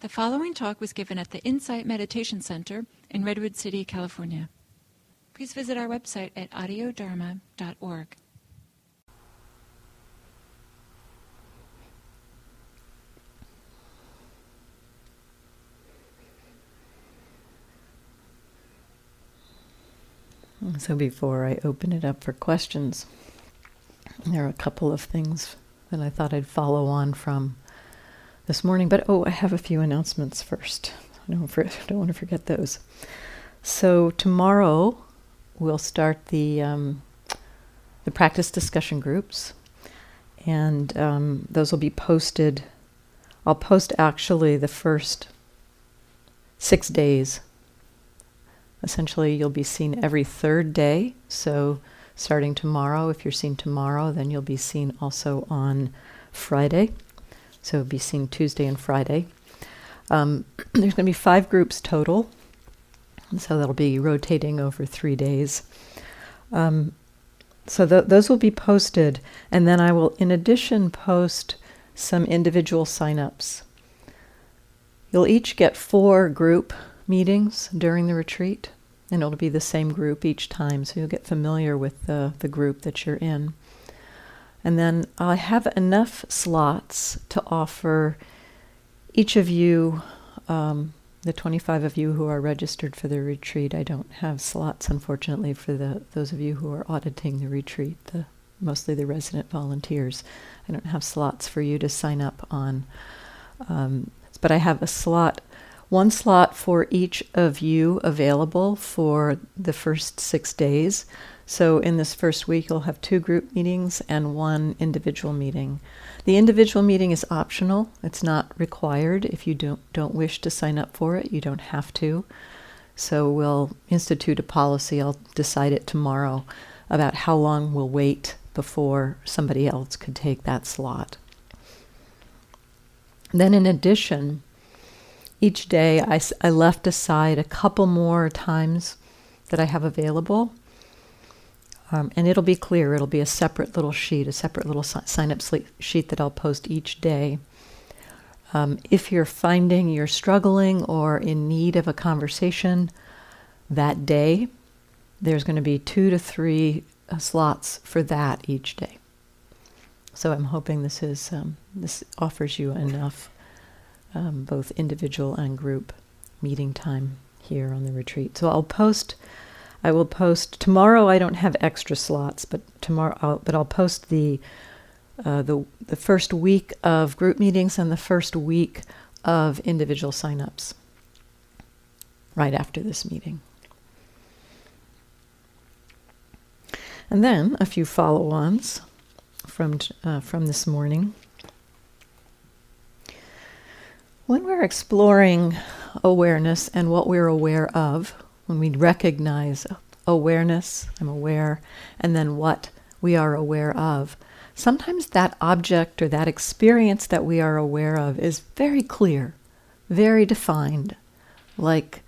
The following talk was given at the Insight Meditation Center in Redwood City, California. Please visit our website at audiodharma.org. So, before I open it up for questions, there are a couple of things that I thought I'd follow on from this morning. But oh, I have a few announcements first. I don't, for, don't want to forget those. So, tomorrow we'll start the, um, the practice discussion groups, and um, those will be posted. I'll post actually the first six days Essentially, you'll be seen every third day. So, starting tomorrow, if you're seen tomorrow, then you'll be seen also on Friday. So, it'll be seen Tuesday and Friday. Um, there's going to be five groups total. So, that'll be rotating over three days. Um, so, th- those will be posted. And then I will, in addition, post some individual sign-ups. You'll each get four group meetings during the retreat, and it'll be the same group each time, so you'll get familiar with the, the group that you're in. And then I have enough slots to offer each of you, um, the 25 of you who are registered for the retreat. I don't have slots, unfortunately, for the those of you who are auditing the retreat, the, mostly the resident volunteers. I don't have slots for you to sign up on. Um, but I have a slot one slot for each of you available for the first six days. So, in this first week, you'll have two group meetings and one individual meeting. The individual meeting is optional, it's not required. If you don't, don't wish to sign up for it, you don't have to. So, we'll institute a policy. I'll decide it tomorrow about how long we'll wait before somebody else could take that slot. Then, in addition, each day I, I left aside a couple more times that I have available. Um, and it'll be clear. It'll be a separate little sheet, a separate little sign up sheet that I'll post each day. Um, if you're finding you're struggling or in need of a conversation that day, there's going to be two to three uh, slots for that each day. So I'm hoping this is um, this offers you enough um, both individual and group meeting time here on the retreat. So I'll post. I will post tomorrow. I don't have extra slots, but tomorrow. I'll, but I'll post the uh, the the first week of group meetings and the first week of individual signups right after this meeting. And then a few follow-ons from uh, from this morning. When we're exploring awareness and what we're aware of, when we recognize awareness, I'm aware, and then what we are aware of, sometimes that object or that experience that we are aware of is very clear, very defined, like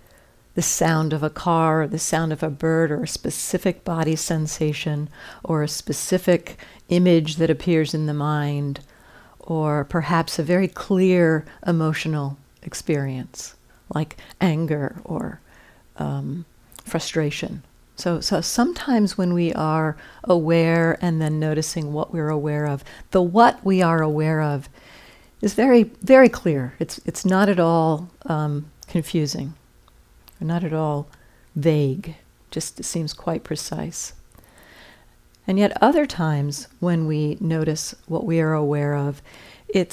the sound of a car, or the sound of a bird, or a specific body sensation, or a specific image that appears in the mind, or perhaps a very clear emotional experience, like anger or um, frustration. So, so sometimes when we are aware and then noticing what we're aware of, the what we are aware of is very, very clear. It's, it's not at all um, confusing, not at all vague, just seems quite precise. And yet, other times when we notice what we are aware of, it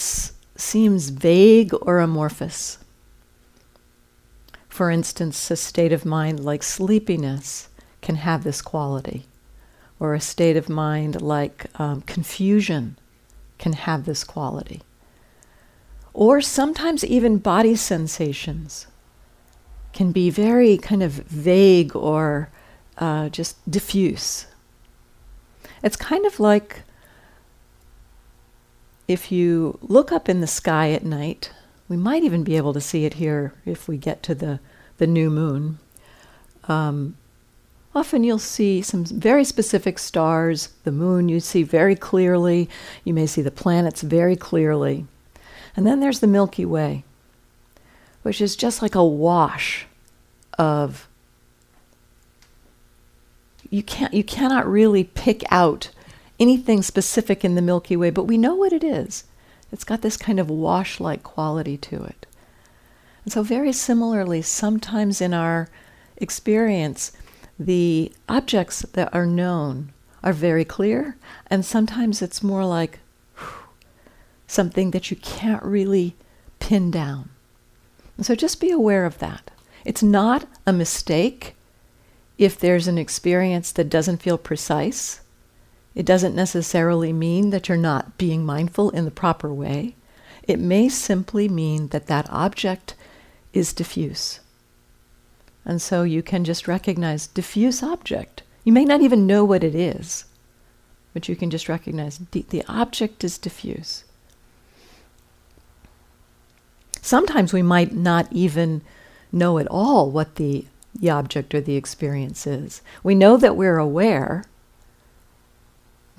seems vague or amorphous. For instance, a state of mind like sleepiness can have this quality, or a state of mind like um, confusion can have this quality. Or sometimes even body sensations can be very kind of vague or uh, just diffuse. It's kind of like if you look up in the sky at night, we might even be able to see it here if we get to the, the new moon. Um, often you'll see some very specific stars. The moon you see very clearly. You may see the planets very clearly. And then there's the Milky Way. which is just like a wash of you can't you cannot really pick out anything specific in the Milky Way, but we know what it is. It's got this kind of wash-like quality to it. And so very similarly, sometimes in our experience, the objects that are known are very clear, and sometimes it's more like whew, something that you can't really pin down. And so just be aware of that. It's not a mistake if there's an experience that doesn't feel precise. It doesn't necessarily mean that you're not being mindful in the proper way. It may simply mean that that object is diffuse. And so you can just recognize diffuse object. You may not even know what it is, but you can just recognize the, object is diffuse. Sometimes we might not even know at all what the, the object or the experience is. We know that we're aware,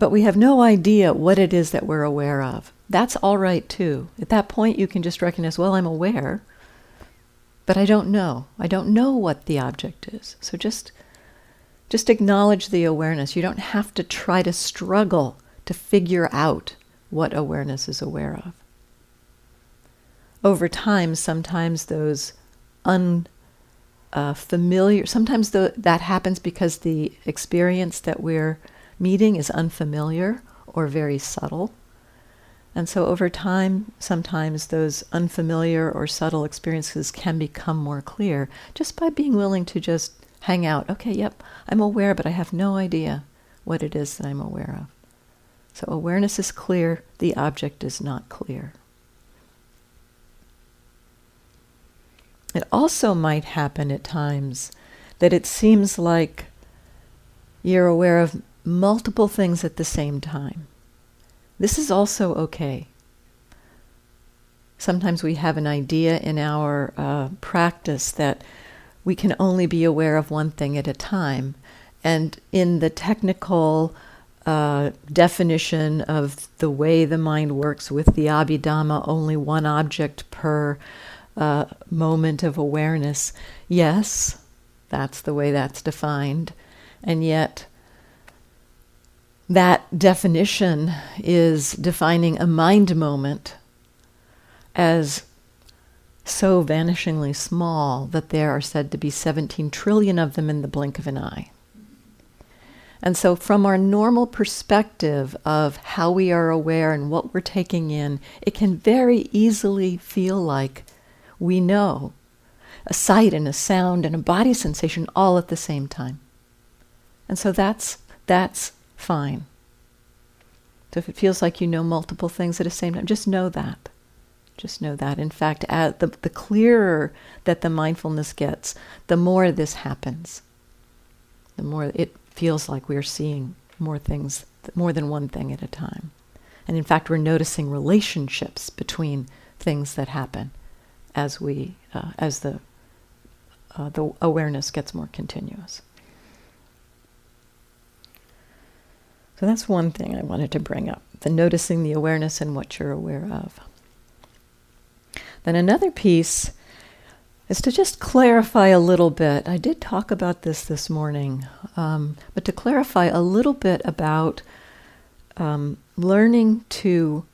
but we have no idea what it is that we're aware of. That's all right too. At that point, you can just recognize, well, I'm aware, but I don't know. I don't know what the object is. So just just acknowledge the awareness. You don't have to try to struggle to figure out what awareness is aware of. Over time, sometimes those unfamiliar, uh, sometimes the, that happens because the experience that we're meeting is unfamiliar or very subtle. And so over time, sometimes those unfamiliar or subtle experiences can become more clear just by being willing to just hang out. Okay, yep, I'm aware, but I have no idea what it is that I'm aware of. So awareness is clear, the object is not clear. It also might happen at times that it seems like you're aware of multiple things at the same time. This is also okay. Sometimes we have an idea in our uh, practice that we can only be aware of one thing at a time. And in the technical uh, definition of the way the mind works with the Abhidhamma, only one object per uh, moment of awareness, yes, that's the way that's defined. And yet, that definition is defining a mind moment as so vanishingly small that there are said to be 17 trillion of them in the blink of an eye. And so, from our normal perspective of how we are aware and what we're taking in, it can very easily feel like we know a sight and a sound and a body sensation all at the same time. And so that's that's fine. So if it feels like you know multiple things at the same time, just know that. Just know that. In fact, the, the clearer that the mindfulness gets, the more this happens. The more it feels like we're seeing more things, more than one thing at a time. And in fact, we're noticing relationships between things that happen as we, uh, as the, uh, the awareness gets more continuous. So that's one thing I wanted to bring up the noticing the awareness and what you're aware of. Then another piece is to just clarify a little bit. I did talk about this this morning, um, but to clarify a little bit about um, learning to,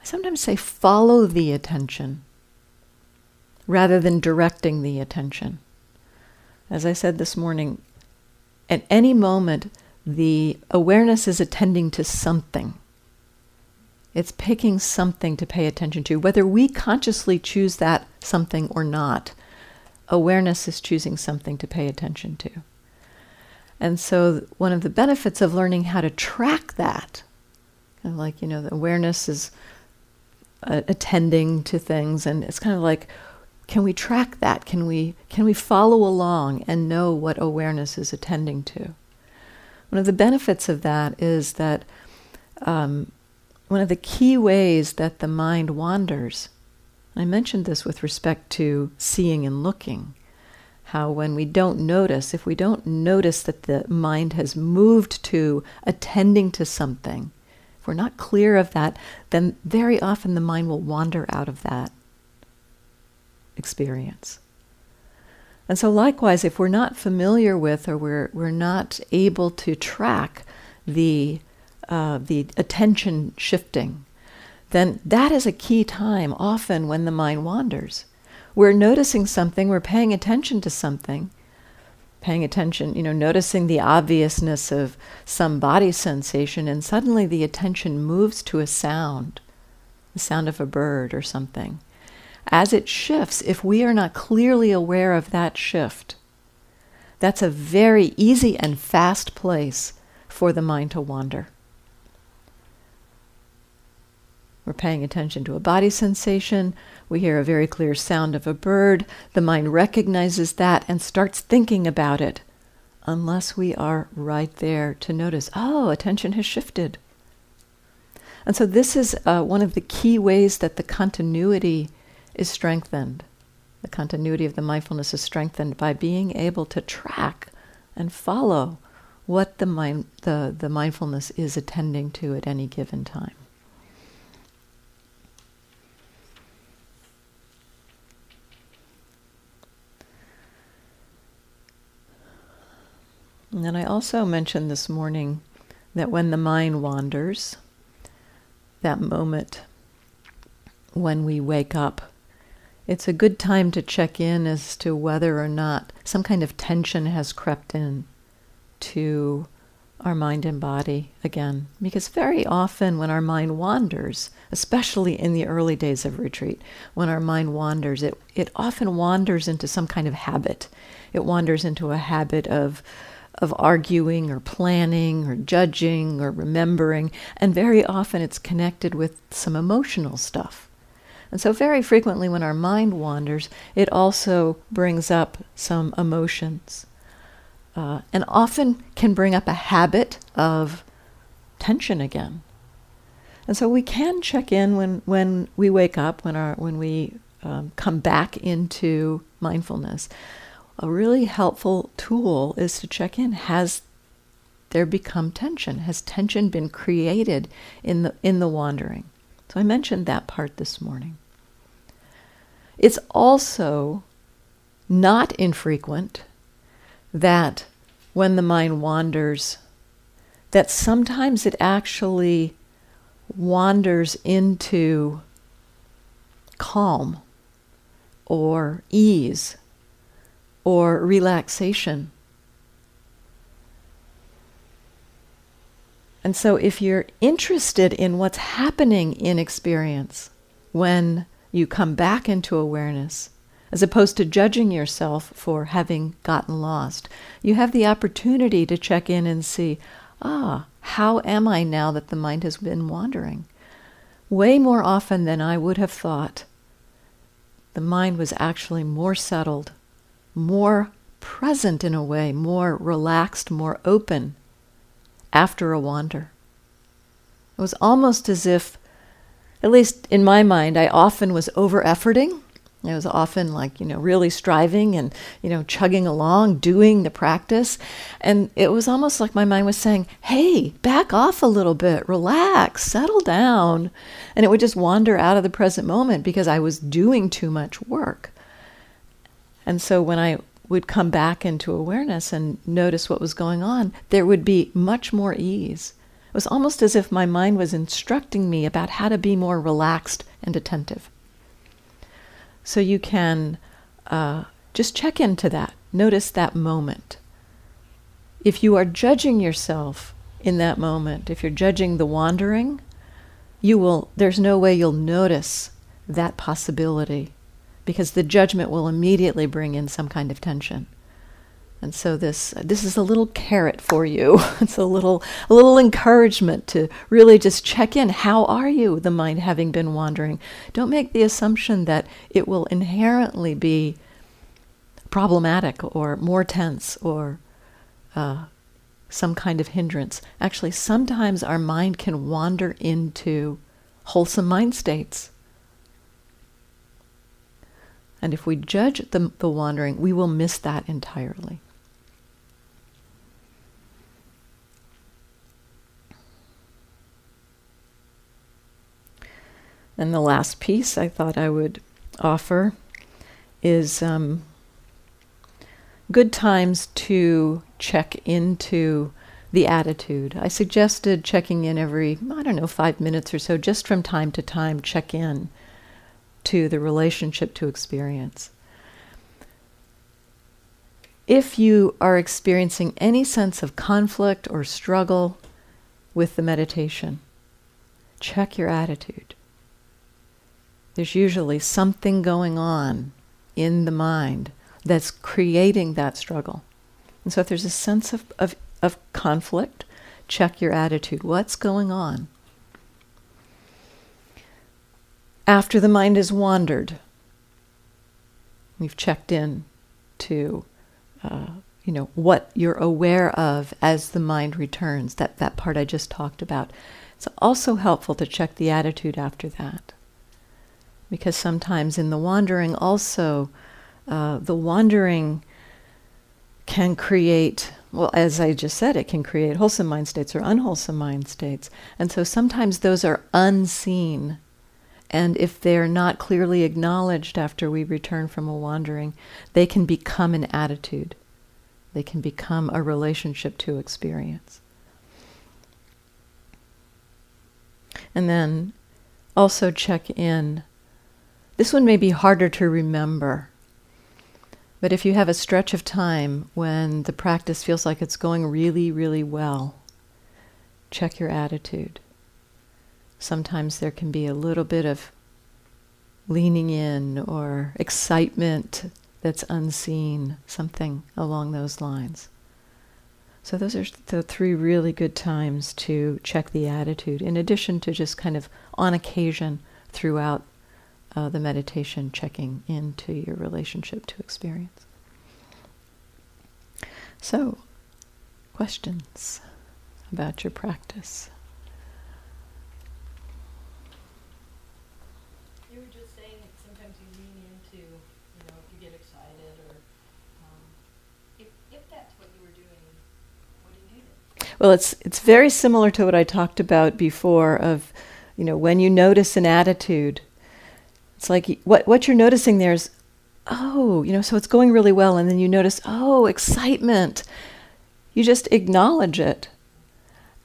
I sometimes say, follow the attention rather than directing the attention. As I said this morning, at any moment, the awareness is attending to something. It's picking something to pay attention to. Whether we consciously choose that something or not, awareness is choosing something to pay attention to. And so, one of the benefits of learning how to track that, kind of like, you know, the awareness is uh, attending to things, and it's kind of like, can we track that? Can we, can we follow along and know what awareness is attending to? One of the benefits of that is that um, one of the key ways that the mind wanders, I mentioned this with respect to seeing and looking, how when we don't notice, if we don't notice that the mind has moved to attending to something, if we're not clear of that, then very often the mind will wander out of that experience. And so, likewise, if we're not familiar with or we're, we're not able to track the, uh, the attention shifting, then that is a key time often when the mind wanders. We're noticing something, we're paying attention to something, paying attention, you know, noticing the obviousness of some body sensation, and suddenly the attention moves to a sound, the sound of a bird or something as it shifts, if we are not clearly aware of that shift, that's a very easy and fast place for the mind to wander. We're paying attention to a body sensation. We hear a very clear sound of a bird. The mind recognizes that and starts thinking about it, unless we are right there to notice, oh, attention has shifted. And so, this is uh, one of the key ways that the continuity is strengthened. The continuity of the mindfulness is strengthened by being able to track and follow what the, mind, the, the mindfulness is attending to at any given time. And then I also mentioned this morning that when the mind wanders, that moment when we wake up it's a good time to check in as to whether or not some kind of tension has crept in to our mind and body again. Because very often, when our mind wanders, especially in the early days of retreat, when our mind wanders, it, it often wanders into some kind of habit. It wanders into a habit of, of arguing or planning or judging or remembering, and very often it's connected with some emotional stuff. And so, very frequently, when our mind wanders, it also brings up some emotions. Uh, and often can bring up a habit of tension again. And so we can check in when, when we wake up, when, our, when we um, come back into mindfulness. A really helpful tool is to check in has there become tension? Has tension been created in the, in the wandering? So I mentioned that part this morning. It's also not infrequent that when the mind wanders, that sometimes it actually wanders into calm or ease or relaxation. And so, if you're interested in what's happening in experience when you come back into awareness, as opposed to judging yourself for having gotten lost. You have the opportunity to check in and see, ah, how am I now that the mind has been wandering? Way more often than I would have thought, the mind was actually more settled, more present in a way, more relaxed, more open after a wander. It was almost as if at least in my mind, I often was over efforting. I was often like, you know, really striving and, you know, chugging along, doing the practice. And it was almost like my mind was saying, hey, back off a little bit, relax, settle down. And it would just wander out of the present moment because I was doing too much work. And so when I would come back into awareness and notice what was going on, there would be much more ease. It was almost as if my mind was instructing me about how to be more relaxed and attentive. So you can uh, just check into that. Notice that moment. If you are judging yourself in that moment, if you're judging the wandering, you will there's no way you'll notice that possibility because the judgment will immediately bring in some kind of tension. And so this this is a little carrot for you. it's a little a little encouragement to really just check in. How are you, the mind having been wandering? Don't make the assumption that it will inherently be problematic or more tense or uh, some kind of hindrance. Actually, sometimes our mind can wander into wholesome mind states. And if we judge the, the wandering, we will miss that entirely. And the last piece I thought I would offer is um, good times to check into the attitude. I suggested checking in every, I don't know, five minutes or so, just from time to time, check in to the relationship to experience. If you are experiencing any sense of conflict or struggle with the meditation, check your attitude. There's usually something going on in the mind that's creating that struggle. And so if there's a sense of, of, of conflict, check your attitude. What's going on? After the mind has wandered, we've checked in to, uh, you know, what you're aware of as the mind returns, that, that part I just talked about. It's also helpful to check the attitude after that. Because sometimes in the wandering, also, uh, the wandering can create, well, as I just said, it can create wholesome mind states or unwholesome mind states. And so sometimes those are unseen. And if they're not clearly acknowledged after we return from a wandering, they can become an attitude. They can become a relationship to experience. And then also check in. This one may be harder to remember but if you have a stretch of time when the practice feels like it's going really, really well, check your attitude. Sometimes there can be a little bit of leaning in or excitement that's unseen, something along those lines. So, those are the three really good times to check the attitude, in addition to just kind of on occasion throughout uh, the meditation checking into your relationship to experience. So, questions about your practice? You were just saying sometimes you lean into, you know, if you get excited or um, if, if that's what you were doing, what do you do? Well, it's it's very similar to what I talked about before of, you know, when you notice an attitude, it's like what what you're noticing there is, oh, you know, so it's going really well, and then you notice, oh, excitement. You just acknowledge it,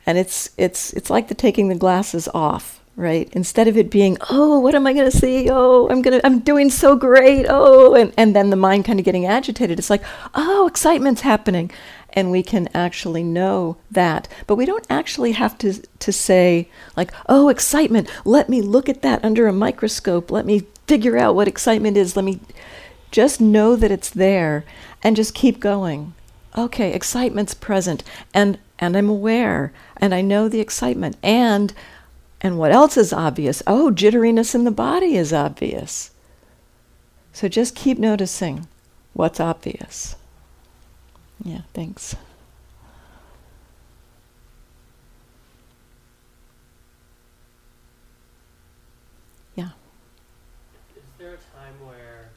and it's it's it's like the taking the glasses off, right? Instead of it being, oh, what am I going to see? Oh, I'm gonna I'm doing so great. Oh, and and then the mind kind of getting agitated. It's like, oh, excitement's happening, and we can actually know that. But we don't actually have to, to say, like, oh, excitement, let me look at that under a microscope, let me figure out what excitement is, let me just know that it's there and just keep going. Okay, excitement's present and and I'm aware and I know the excitement and and what else is obvious? Oh, jitteriness in the body is obvious. So just keep noticing what's obvious. Yeah, thanks. Yeah. Is there a time where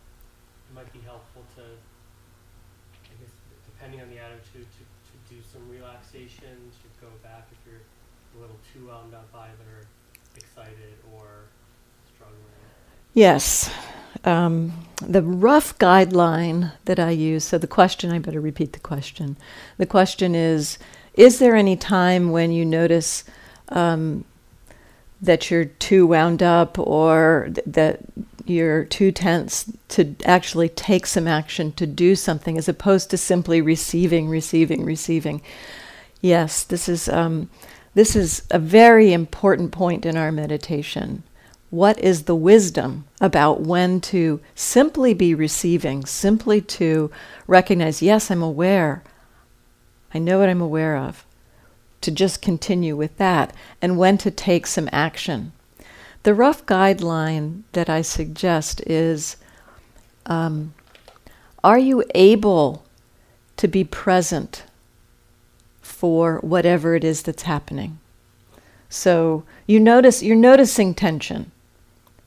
it might be helpful to, I guess, depending on the attitude, to, to do some relaxation, to go back if you're a little too wound up either excited or struggling? Yes um, the rough guideline that I use. So the question, I better repeat the question. The question is: Is there any time when you notice um, that you're too wound up, or th- that you're too tense to actually take some action to do something, as opposed to simply receiving, receiving, receiving? Yes, this is. Um, this is a very important point in our meditation what is the wisdom about when to simply be receiving, simply to recognize, yes, I'm aware. I know what I'm aware of. To just continue with that, and when to take some action. The rough guideline that I suggest is um, Are you able to be present for whatever it is that's happening? So you notice you're noticing tension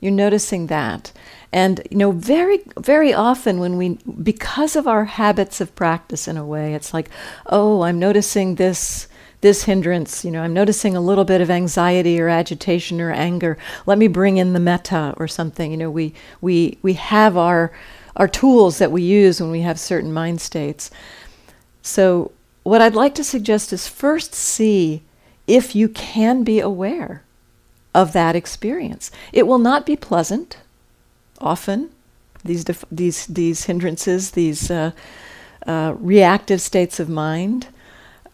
you're noticing that. And you know, very very often when we because of our habits of practice in a way, it's like, oh, I'm noticing this this hindrance, you know, I'm noticing a little bit of anxiety or agitation or anger. Let me bring in the metta or something. You know, we we we have our our tools that we use when we have certain mind states. So, what I'd like to suggest is first see if you can be aware of that experience. It will not be pleasant often. These, def- these, these hindrances, these uh, uh, reactive states of mind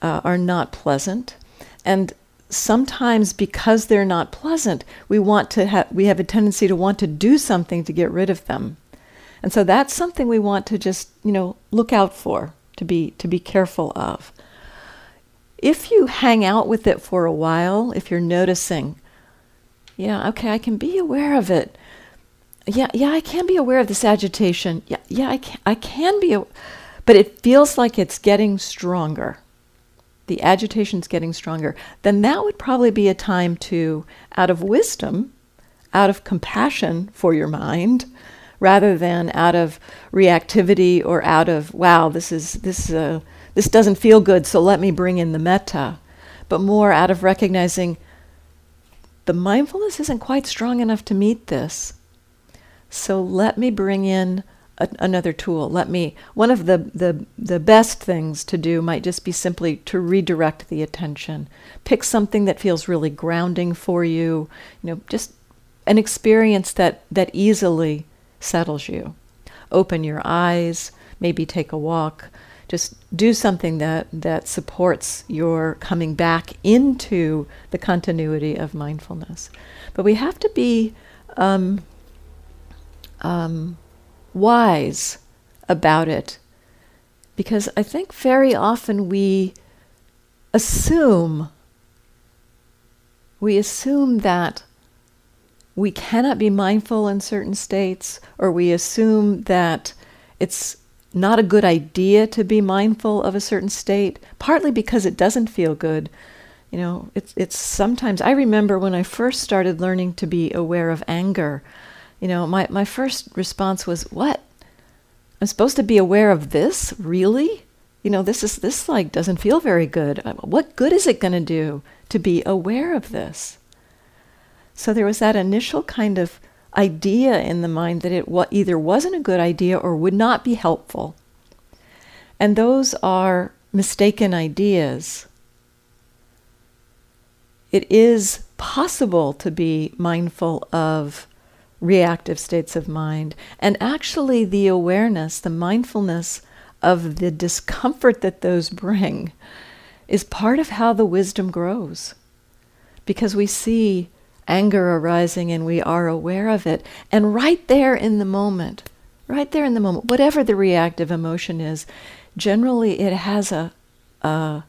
uh, are not pleasant. And sometimes because they're not pleasant, we want to have we have a tendency to want to do something to get rid of them. And so that's something we want to just, you know, look out for, to be to be careful of. If you hang out with it for a while, if you're noticing, yeah, okay, I can be aware of it. Yeah, yeah, I can be aware of this agitation. Yeah, yeah, I can, I can be, but it feels like it's getting stronger the agitation's getting stronger, then that would probably be a time to, out of wisdom, out of compassion for your mind, rather than out of reactivity or out of wow, this is this uh, this doesn't feel good, so let me bring in the metta, but more out of recognizing the mindfulness isn't quite strong enough to meet this. So let me bring in a, another tool. Let me, one of the, the, the best things to do might just be simply to redirect the attention. Pick something that feels really grounding for you, you know, just an experience that, that easily settles you. Open your eyes, maybe take a walk. Just do something that, that supports your coming back into the continuity of mindfulness. But we have to be um, um, wise about it. Because I think very often we assume, we assume that we cannot be mindful in certain states, or we assume that it's not a good idea to be mindful of a certain state, partly because it doesn't feel good. You know, it's, it's sometimes, I remember when I first started learning to be aware of anger, you know, my, my first response was, What? I'm supposed to be aware of this? Really? You know, this is this like doesn't feel very good. Uh, what good is it going to do to be aware of this? So there was that initial kind of idea in the mind that it either wasn't a good idea or would not be helpful. And those are mistaken ideas. It is possible to be mindful of reactive states of mind. And actually, the awareness, the mindfulness of the discomfort that those bring is part of how the wisdom grows. Because we see anger arising and we are aware of it. And right there in the moment, right there in the moment, whatever the reactive emotion is, generally it has a, a,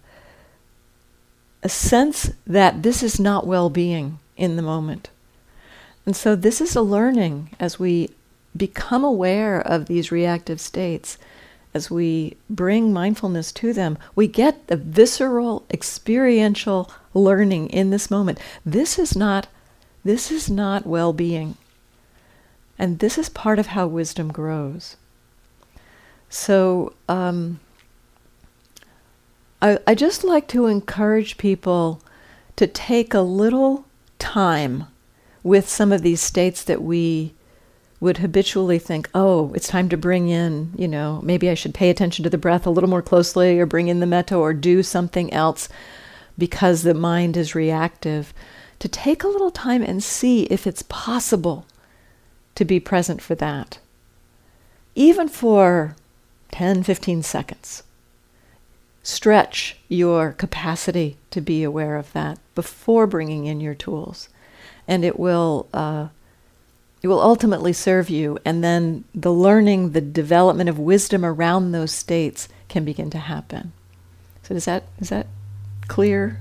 a sense that this is not well being in the moment. And so this is a learning as we become aware of these reactive states, as we bring mindfulness to them, we get the visceral experiential learning in this moment. This is not this is not well-being. And this is part of how wisdom grows. So um, I, I just like to encourage people to take a little time with some of these states that we would habitually think, oh, it's time to bring in, you know, maybe I should pay attention to the breath a little more closely or bring in the metta or do something else because the mind is reactive. To take a little time and see if it's possible to be present for that, even for 10, 15 seconds. Stretch your capacity to be aware of that before bringing in your tools and it will uh, it will ultimately serve you. And then the learning, the development of wisdom around those states can begin to happen. So does that is that clear?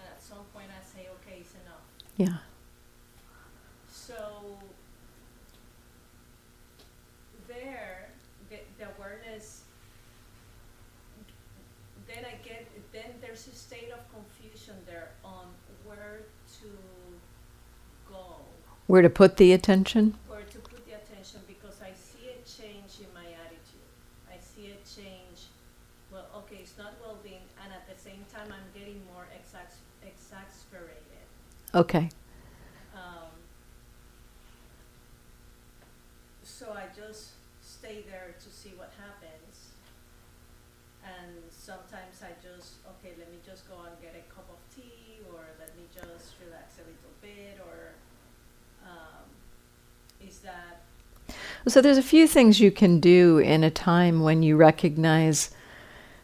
And at some point I say, okay, it's enough. Yeah. So there, the, the awareness, then I get, then there's a state of confusion there on where to go. Where to put the attention? Okay. Um, so I just stay there to see what happens. And sometimes I just, okay, let me just go and get a cup of tea, or let me just relax a little bit, or um, is that So there's a few things you can do in a time when you recognize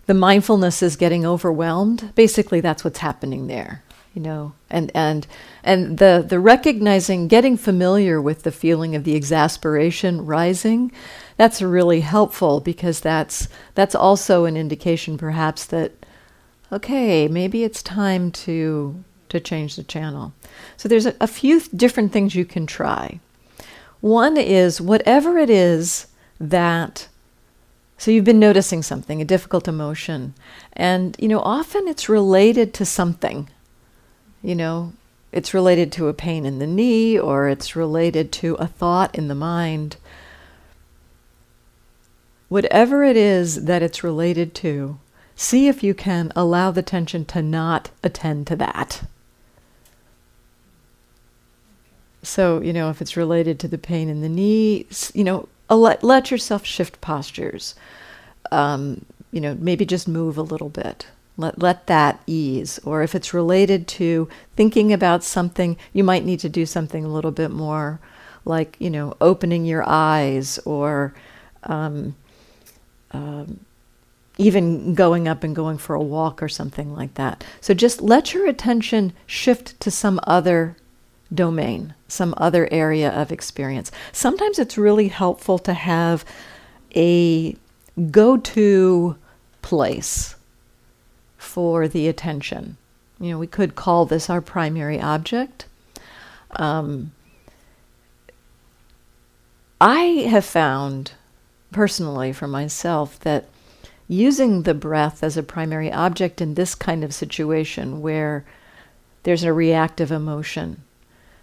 the mindfulness is getting overwhelmed. Basically, that's what's happening there, you know. And and and the the recognizing, getting familiar with the feeling of the exasperation rising, that's really helpful because that's that's also an indication, perhaps, that okay, maybe it's time to to change the channel. So there's a, a few different things you can try. One is whatever it is that so you've been noticing something, a difficult emotion, and you know often it's related to something. You know, it's related to a pain in the knee or it's related to a thought in the mind. Whatever it is that it's related to, see if you can allow the tension to not attend to that. So, you know, if it's related to the pain in the knee, you know, let, let yourself shift postures. Um, you know, maybe just move a little bit. Let, let that ease. Or if it's related to thinking about something, you might need to do something a little bit more like, you know, opening your eyes or um, um, even going up and going for a walk or something like that. So just let your attention shift to some other domain, some other area of experience. Sometimes it's really helpful to have a go to place for the attention. You know, we could call this our primary object. Um, I have found personally for myself that using the breath as a primary object in this kind of situation where there's a reactive emotion,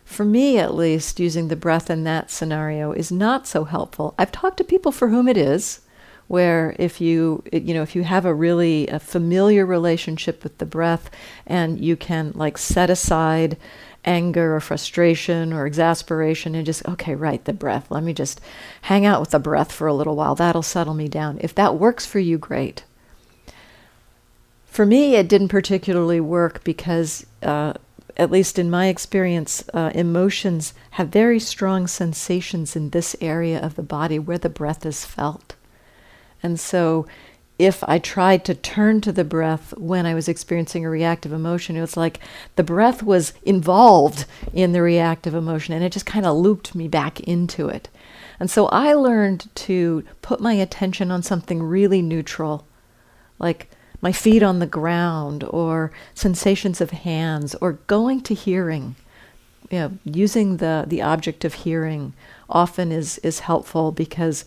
for me at least, using the breath in that scenario is not so helpful. I've talked to people for whom it is, where if you you know if you have a really a familiar relationship with the breath and you can like set aside anger or frustration or exasperation and just okay right the breath. Let me just hang out with the breath for a little while. That'll settle me down. If that works for you great. For me it didn't particularly work because uh, at least in my experience, uh, emotions have very strong sensations in this area of the body where the breath is felt. And so, if I tried to turn to the breath when I was experiencing a reactive emotion, it was like the breath was involved in the reactive emotion and it just kind of looped me back into it. And so, I learned to put my attention on something really neutral, like my feet on the ground or sensations of hands or going to hearing you know, using the, the object of hearing often is, is helpful because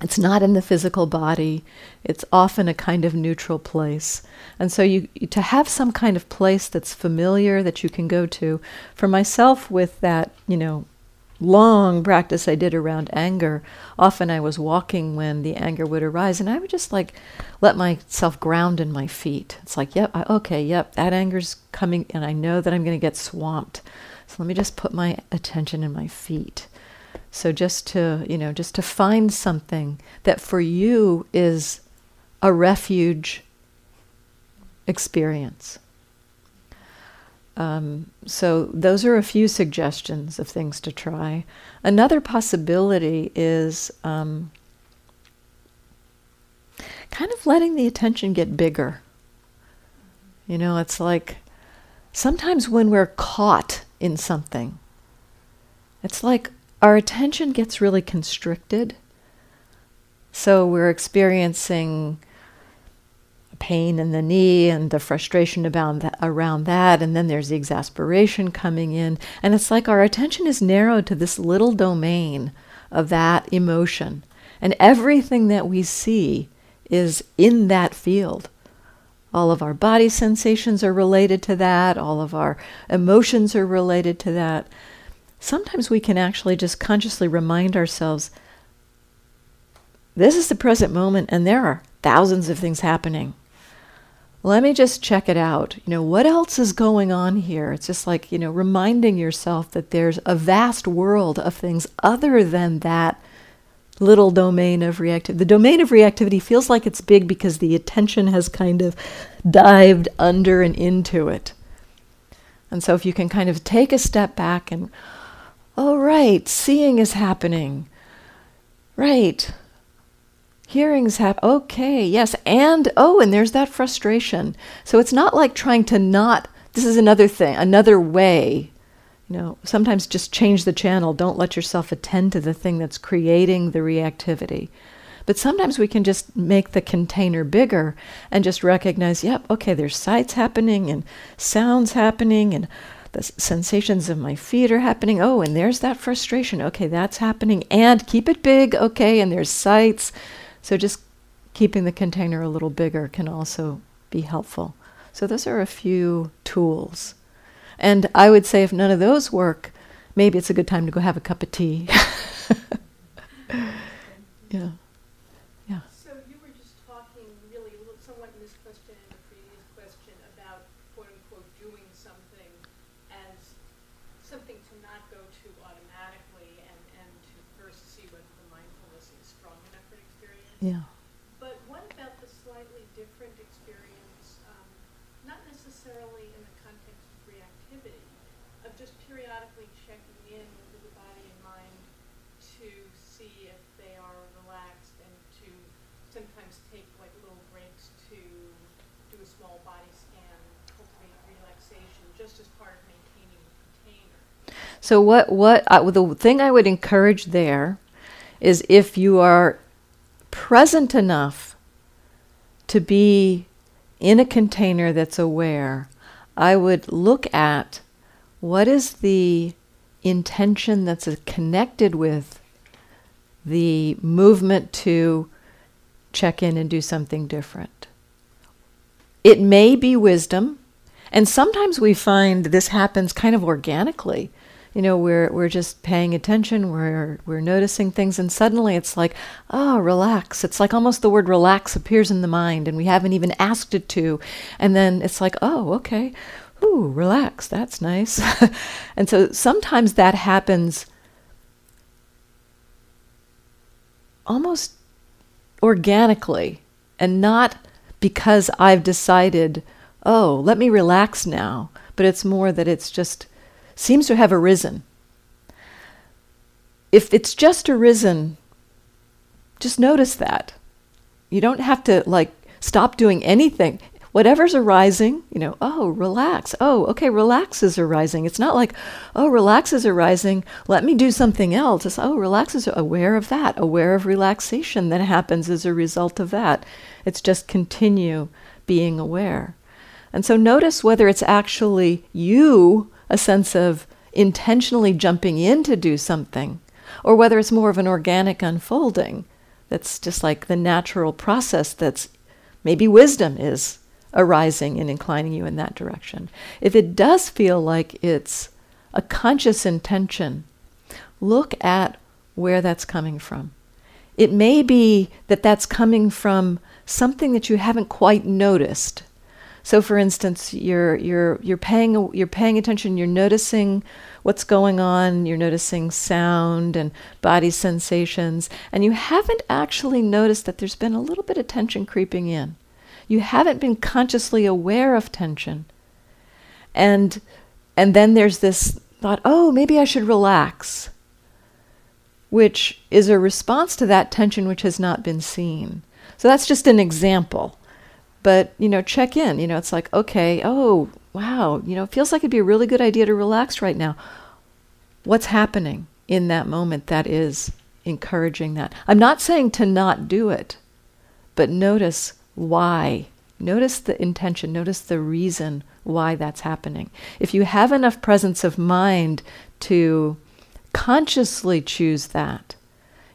it's not in the physical body. It's often a kind of neutral place. And so you to have some kind of place that's familiar that you can go to. For myself with that, you know, long practice I did around anger, often I was walking when the anger would arise and I would just like let myself ground in my feet. It's like, yep, I, okay, yep, that anger's coming and I know that I'm going to get swamped. So let me just put my attention in my feet. So just to, you know, just to find something that for you is a refuge experience. Um, so those are a few suggestions of things to try. Another possibility is um, kind of letting the attention get bigger. You know, it's like sometimes when we're caught in something, it's like our attention gets really constricted. So we're experiencing pain in the knee and the frustration about that, around that, and then there's the exasperation coming in, and it's like our attention is narrowed to this little domain of that emotion, and everything that we see is in that field All of our body sensations are related to that, all of our emotions are related to that. Sometimes we can actually just consciously remind ourselves this is the present moment, and there are thousands of things happening. Let me just check it out. You know, what else is going on here? It's just like, you know, reminding yourself that there's a vast world of things other than that little domain of reactivity. The domain of reactivity feels like it's big because the attention has kind of dived under and into it. And so if you can kind of take a step back and, oh, right, seeing is happening. Right, Hearings have, okay, yes, and oh, and there's that frustration. So it's not like trying to not, this is another thing, another way. You know, sometimes just change the channel. Don't let yourself attend to the thing that's creating the reactivity. But sometimes we can just make the container bigger and just recognize, yep, okay, there's sights happening and sounds happening and the sensations of my feet are happening. Oh, and there's that frustration. Okay, that's happening. And keep it big. Okay, and there's sights. So just keeping the container a little bigger can also be helpful. So those are a few tools. And I would say if none of those work, maybe it's a good time to go have a cup of tea. yeah. So you were just talking really somewhat in this question and the previous question about quote unquote doing something as something to not go to automatically and, and to first see whether the mindfulness is strong enough for an experience. Yeah. But what about the slightly different experience, um, not necessarily in the context of reactivity, of just periodically checking in with the body and mind to see if they are relaxed and to sometimes take like little breaks to do a small body scan, cultivate relaxation, just as part of maintaining the container. So what what I, the thing I would encourage there is if you are present enough to be in a container that's aware, I would look at what is the intention that's connected with the movement to check in and do something different. It may be wisdom, and sometimes we find this happens kind of organically you know we're we're just paying attention we're we're noticing things and suddenly it's like oh relax. It's like almost the word relax appears in the mind and we haven't even asked it to. And then it's like oh okay. Ooh relax. That's nice. And so sometimes that happens almost organically and not because I've decided oh let me relax now but it's more that it's just seems to have arisen. If it's just arisen, just notice that. You don't have to like stop doing anything. Whatever's arising, you know, oh, relax. Oh, okay, relax is arising. It's not like, oh, relax is arising. Let me do something else. It's, oh, relax is aware of that, aware of relaxation that happens as a result of that. It's just continue being aware. And so notice whether it's actually you a sense of intentionally jumping in to do something, or whether it's more of an organic unfolding that's just like the natural process that's maybe wisdom is arising and inclining you in that direction. If it does feel like it's a conscious intention, look at where that's coming from. It may be that that's coming from something that you haven't quite noticed so, for instance, you're you're you're paying you're paying attention. You're noticing what's going on. You're noticing sound and body sensations, and you haven't actually noticed that there's been a little bit of tension creeping in. You haven't been consciously aware of tension, and and then there's this thought, oh, maybe I should relax, which is a response to that tension which has not been seen. So that's just an example but you know check in you know it's like okay oh wow you know it feels like it'd be a really good idea to relax right now. What's happening in that moment that is encouraging that? I'm not saying to not do it but notice why. Notice the intention notice the reason why that's happening. If you have enough presence of mind to consciously choose that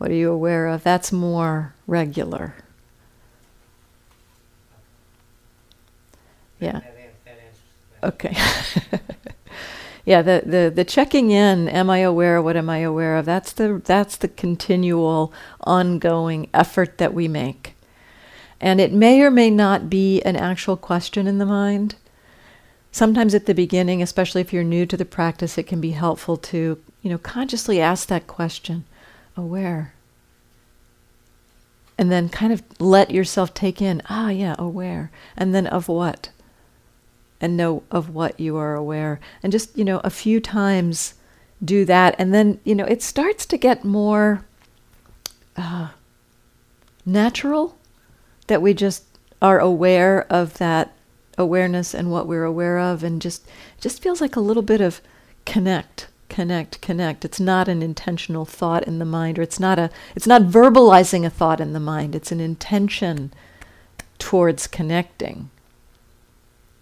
What are you aware of? That's more regular. Yeah. That, an- that answers the question. Okay. yeah, the, the, the checking in, am I aware, what am I aware of? That's the that's the continual ongoing effort that we make. And it may or may not be an actual question in the mind. Sometimes at the beginning, especially if you're new to the practice, it can be helpful to, you know, consciously ask that question, aware. And then kind of let yourself take in, ah, yeah, aware. And then of what? and know of what you are aware. And just, you know, a few times do that. And then, you know, it starts to get more uh, natural that we just are aware of that awareness and what we're aware of and just just feels like a little bit of connect connect connect it's not an intentional thought in the mind or it's not a it's not verbalizing a thought in the mind it's an intention towards connecting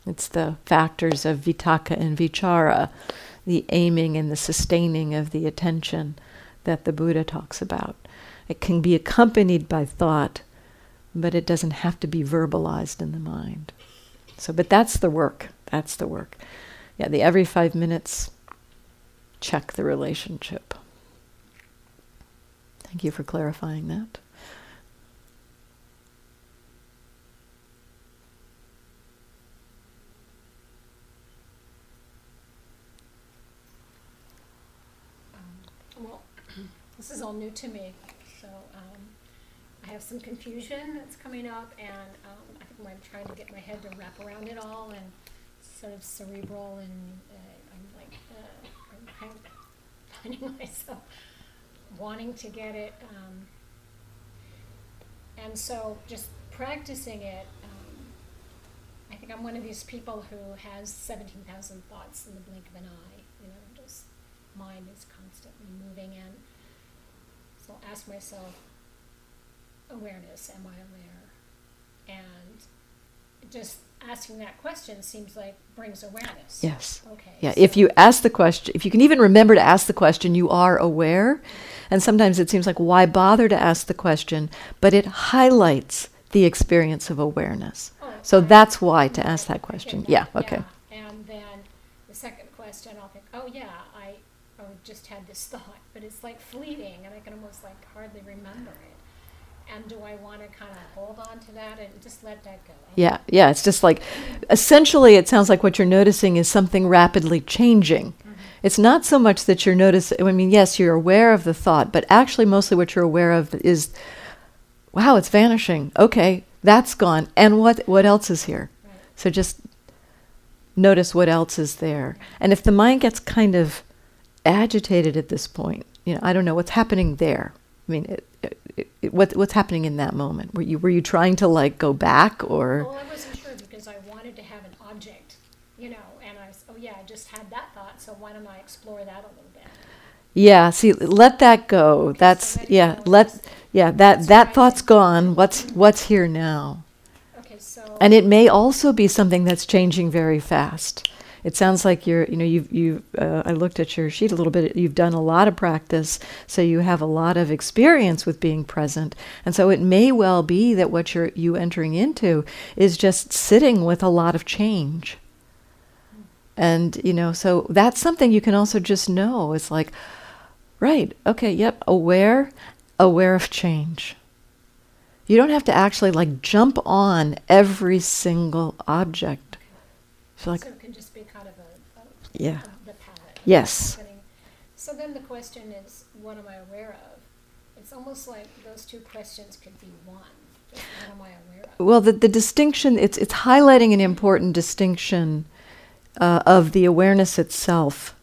it's the factors of vitaka and vichara, the aiming and the sustaining of the attention that the Buddha talks about. It can be accompanied by thought, but it doesn't have to be verbalized in the mind. So, but that's the work. That's the work. Yeah, the every five minutes, check the relationship. Thank you for clarifying that. Um, Well, this is all new to me, so um, I have some confusion that's coming up, and um, I think I'm trying to get my head to wrap around it all, and sort of cerebral, and uh, I'm finding myself wanting to get it. Um, and so just practicing it, um, I think I'm one of these people who has 17,000 thoughts in the blink of an eye, you know, just mind is constantly moving in. So I'll ask myself, awareness, am I aware? And just asking that question seems like brings awareness. Yes. Okay. Yeah, if you ask the question, if you can even remember to ask the question, you are aware. And sometimes it seems like, why bother to ask the question? But it highlights the experience of awareness. Oh, So that's why to ask that question. Yeah, okay. yeah. And then the second question, I'll think, oh yeah, I, I just had this thought, but it's like fleeting, and I can almost like hardly remember it. And do I want to kind of hold on to that and just let that go? Yeah, yeah. It's just like, essentially, it sounds like what you're noticing is something rapidly changing. Mm-hmm. It's not so much that you're noticing, I mean, yes, you're aware of the thought, but actually, mostly what you're aware of is, wow, it's vanishing. Okay, that's gone. And what, what else is here? Right. So just notice what else is there. And if the mind gets kind of agitated at this point, you know, I don't know what's happening there. I mean, it, it, it, what, what's happening in that moment? Were you were you trying to like go back or? Well, I wasn't sure because I wanted to have an object, you know, and I was, oh yeah, I just had that thought, so why don't I explore that a little bit? Yeah, see, let that go. Okay, That's so yeah, let yeah, that that thought's gone. What's what's here now? Okay, so. And it may also be something that's changing very fast. It sounds like you're, you know, you've, you. Uh, I looked at your sheet a little bit. You've done a lot of practice, so you have a lot of experience with being present. And so it may well be that what you're you entering into is just sitting with a lot of change. And you know, so that's something you can also just know. It's like, right, okay, yep, aware, aware of change. You don't have to actually like jump on every single object. So like, So it can just be kind of a, a yeah, the palette. Yes. So then the question is, what am I aware of? It's almost like those two questions could be one. Just what am I aware of? Well, the, the distinction, it's, it's highlighting an important distinction uh, of the awareness itself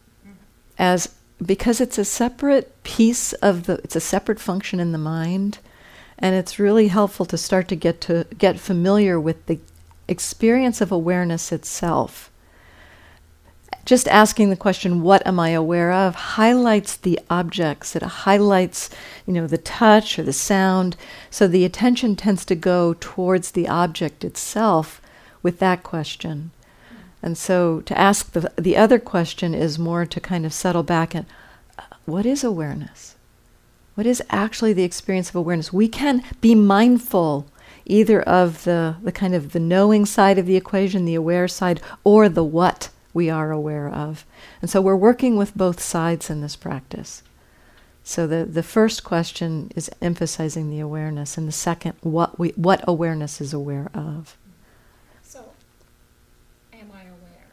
as because it's a separate piece of the, it's a separate function in the mind, and it's really helpful to start to get to get familiar with the experience of awareness itself just asking the question, what am I aware of, highlights the objects. It highlights, you know, the touch or the sound. So the attention tends to go towards the object itself with that question. And so to ask the, the other question is more to kind of settle back and uh, what is awareness? What is actually the experience of awareness? We can be mindful either of the, the kind of the knowing side of the equation, the aware side, or the what we are aware of. And so we're working with both sides in this practice. So the, the first question is emphasizing the awareness, and the second, what we what awareness is aware of. So, am I aware?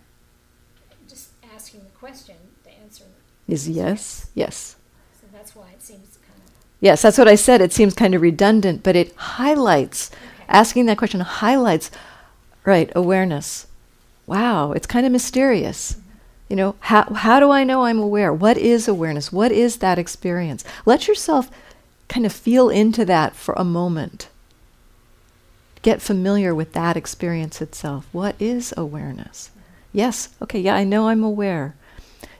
Just asking the question, the answer Is yes, yes. So that's why it seems kind of Yes, that's what I said. It seems kind of redundant, but it highlights, okay. asking that question highlights, right, awareness. Wow, it's kind of mysterious. You know, how, how do I know I'm aware? What is awareness? What is that experience? Let yourself kind of feel into that for a moment. Get familiar with that experience itself. What is awareness? Yes, okay, yeah, I know I'm aware.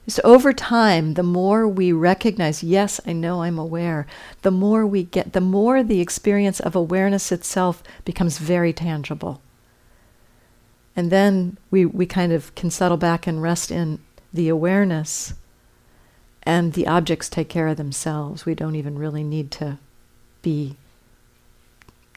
Just over time, the more we recognize, yes, I know I'm aware, the more we get, the more the experience of awareness itself becomes very tangible. And then we, we kind of can settle back and rest in the awareness, and the objects take care of themselves. We don't even really need to be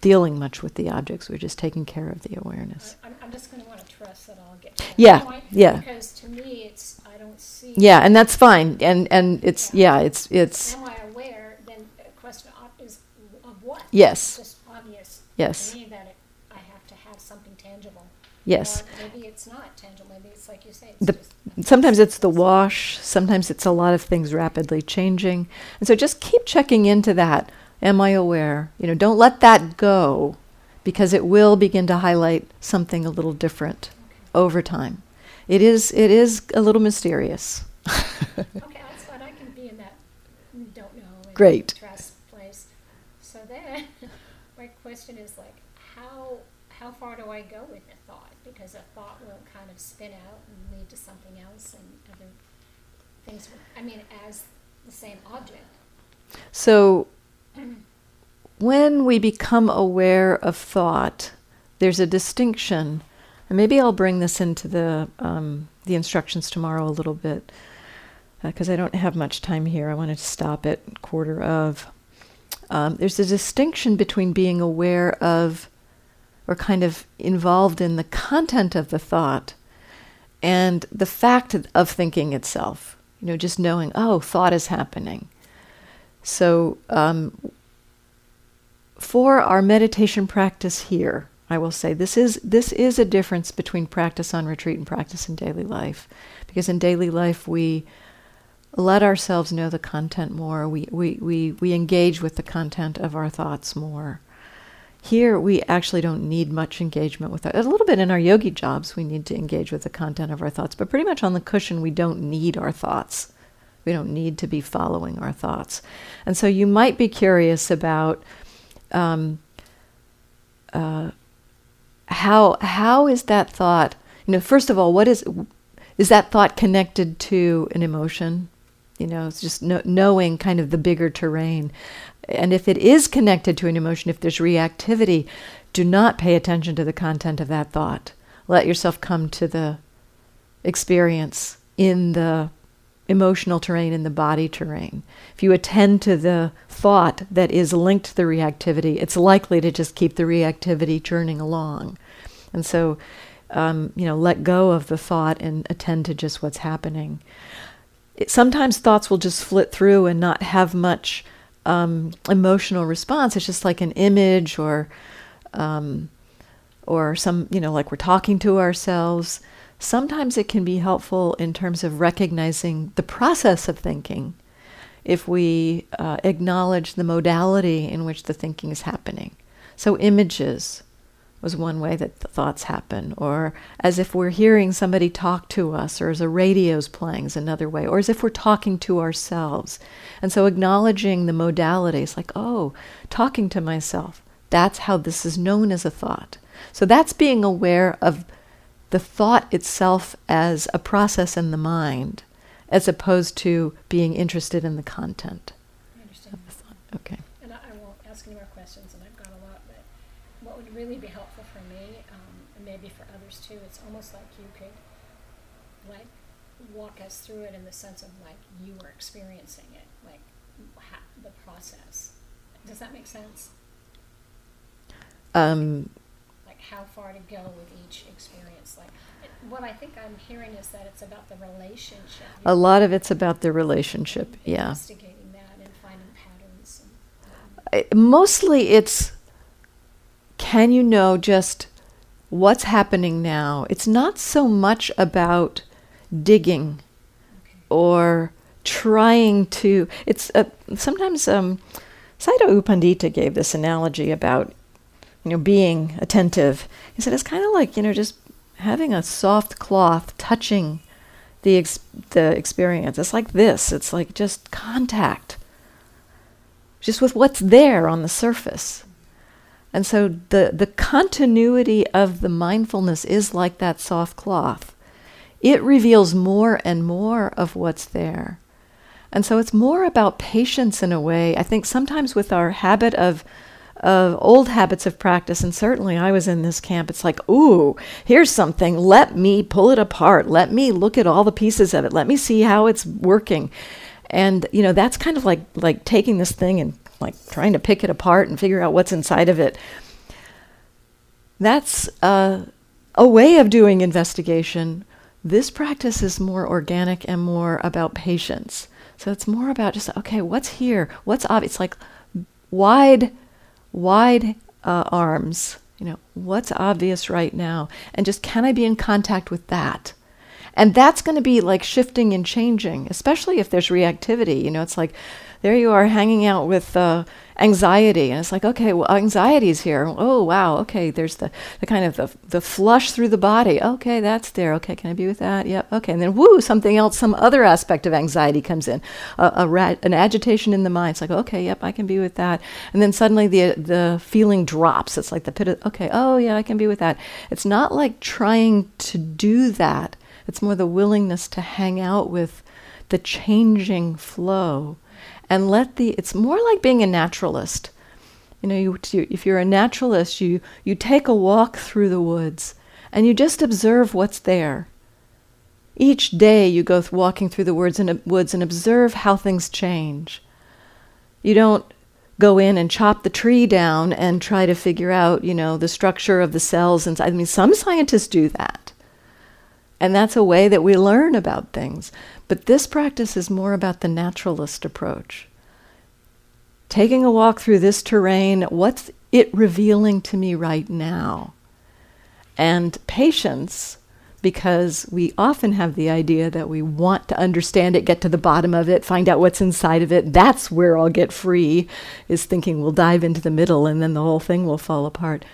dealing much with the objects. We're just taking care of the awareness. I'm, I'm just going to want to trust that I'll get Yeah, point, yeah. Because to me, it's I don't see. Yeah, and that's fine. And and it's yeah, it's it's Am I aware? Then a question is of what? Yes. It's just obvious yes, to me that it, I have to have something tangible. Yes. Or maybe it's not tangible. Maybe it's like you say. It's The- just Sometimes it's the wash, sometimes it's a lot of things rapidly changing. And so just keep checking into that. Am I aware? You know, don't let that go because it will begin to highlight something a little different over time. It is it is a little mysterious. Okay, that's fine. I can be in that don't know Great. trust place. So then, my question is like, how how far do I go with a thought? Because a thought will kind of spin out and lead to something else, and other things. I mean, as the same object. So when we become aware of thought, there's a distinction, and maybe I'll bring this into the um, the instructions tomorrow a little bit because I don't have much time here. I wanted to stop at quarter of. Um, there's a distinction between being aware of, or kind of involved in the content of the thought, and the fact of thinking itself. You know, just knowing, oh, thought is happening. So, um, for our meditation practice here, I will say this is this is a difference between practice on retreat and practice in daily life, because in daily life we let ourselves know the content more. We we we we engage with the content of our thoughts more. Here we actually don't need much engagement with it. A little bit in our yogi jobs we need to engage with the content of our thoughts, but pretty much on the cushion we don't need our thoughts. We don't need to be following our thoughts. And so you might be curious about um, uh, how how is that thought? You know, first of all, what is is that thought connected to an emotion? You know, it's just kno- knowing kind of the bigger terrain. And if it is connected to an emotion, if there's reactivity, do not pay attention to the content of that thought. Let yourself come to the experience in the emotional terrain, in the body terrain. If you attend to the thought that is linked to the reactivity, it's likely to just keep the reactivity churning along. And so, um, you know, let go of the thought and attend to just what's happening. It, sometimes thoughts will just flit through and not have much um, emotional response. It's just like an image or, um, or some, you know, like we're talking to ourselves. Sometimes it can be helpful in terms of recognizing the process of thinking if we uh, acknowledge the modality in which the thinking is happening. So, images was one way that the thoughts happen, or as if we're hearing somebody talk to us, or as a radio's playing is another way, or as if we're talking to ourselves. And so, acknowledging the modalities, like, oh, talking to myself, that's how this is known as a thought. So, that's being aware of the thought itself as a process in the mind, as opposed to being interested in the content I understand. of the thought. Okay. And I, I won't ask any more questions, and I've got a lot, but what would really be helpful for me, um, and maybe for others too, it's almost like you could, like, walk us through it in the sense of like you were experiencing it, like ha- the process. Does that make sense? Um, Like how far to go with each experience? Like, it, what I think I'm hearing is that it's about the relationship. a lot of it's about the relationship. Yeah. Investigating that and finding patterns. And, um, I- mostly it's can you know just what's happening now? It's not so much about digging. Or trying to. It's uh, sometimes um, Sayadaw U Pandita gave this analogy about you know being attentive. He said it's kind of like you know just having a soft cloth touching the ex- the experience. It's like this. It's like just contact, just with what's there on the surface. And so the, the continuity of the mindfulness is like that soft cloth. It reveals more and more of what's there. And so it's more about patience in a way. I think sometimes with our habit of of old habits of practice, and certainly I was in this camp, it's like, ooh, here's something. Let me pull it apart. Let me look at all the pieces of it. Let me see how it's working. And you know, that's kind of like like taking this thing and like trying to pick it apart and figure out what's inside of it. That's uh, a way of doing investigation. This practice is more organic and more about patience. So it's more about just okay, what's here? What's obvious? It's like wide, wide uh, arms. You know, what's obvious right now, and just can I be in contact with that? And that's going to be like shifting and changing, especially if there's reactivity. You know, it's like there you are hanging out with uh, anxiety, and it's like, okay, well, anxiety's here. Oh, wow, okay, there's the, the kind of the, the flush through the body. Okay, that's there. Okay, can I be with that? Yep, okay. And then, woo, something else, some other aspect of anxiety comes in, a, a ra- an agitation in the mind. It's like, okay, yep, I can be with that. And then suddenly the, the feeling drops. It's like the pit of, okay, oh, yeah, I can be with that. It's not like trying to do that. It's more the willingness to hang out with the changing flow and let the it's more like being a naturalist. You know you, you, if you're a naturalist you you take a walk through the woods and you just observe what's there. Each day you go th- walking through the woods and, woods and observe how things change. You don't go in and chop the tree down and try to figure out you know the structure of the cells and i mean some scientists do that and that's a way that we learn about things. But this practice is more about the naturalist approach. Taking a walk through this terrain, what's it revealing to me right now? And patience, because we often have the idea that we want to understand it, get to the bottom of it, find out what's inside of it. That's where I'll get free, is thinking we'll dive into the middle and then the whole thing will fall apart.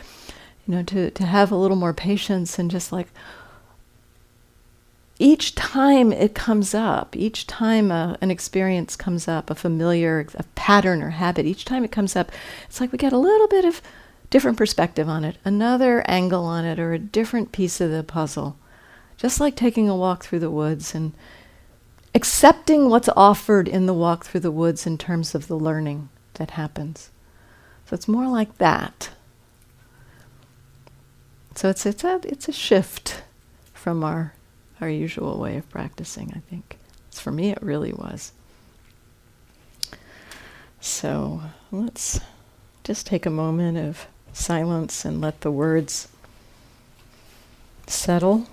You know, to, to have a little more patience and just like, each time it comes up, each time a, an experience comes up, a familiar a pattern or habit, each time it comes up, it's like we get a little bit of different perspective on it, another angle on it, or a different piece of the puzzle. Just like taking a walk through the woods and accepting what's offered in the walk through the woods in terms of the learning that happens. So it's more like that. So it's it's a it's a shift from our our usual way of practicing, I think. For me, it really was. So let's just take a moment of silence and let the words settle.